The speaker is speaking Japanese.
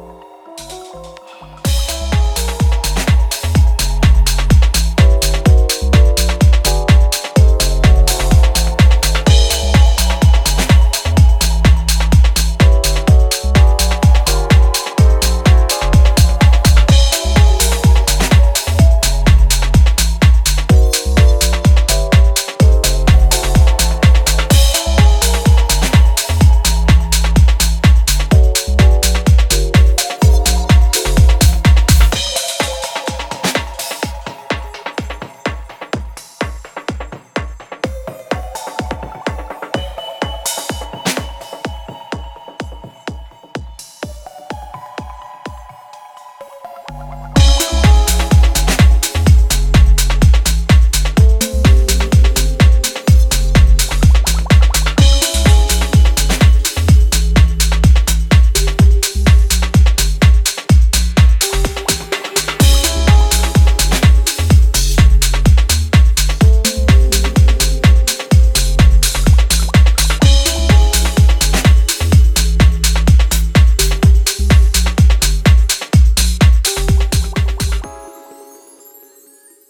あ!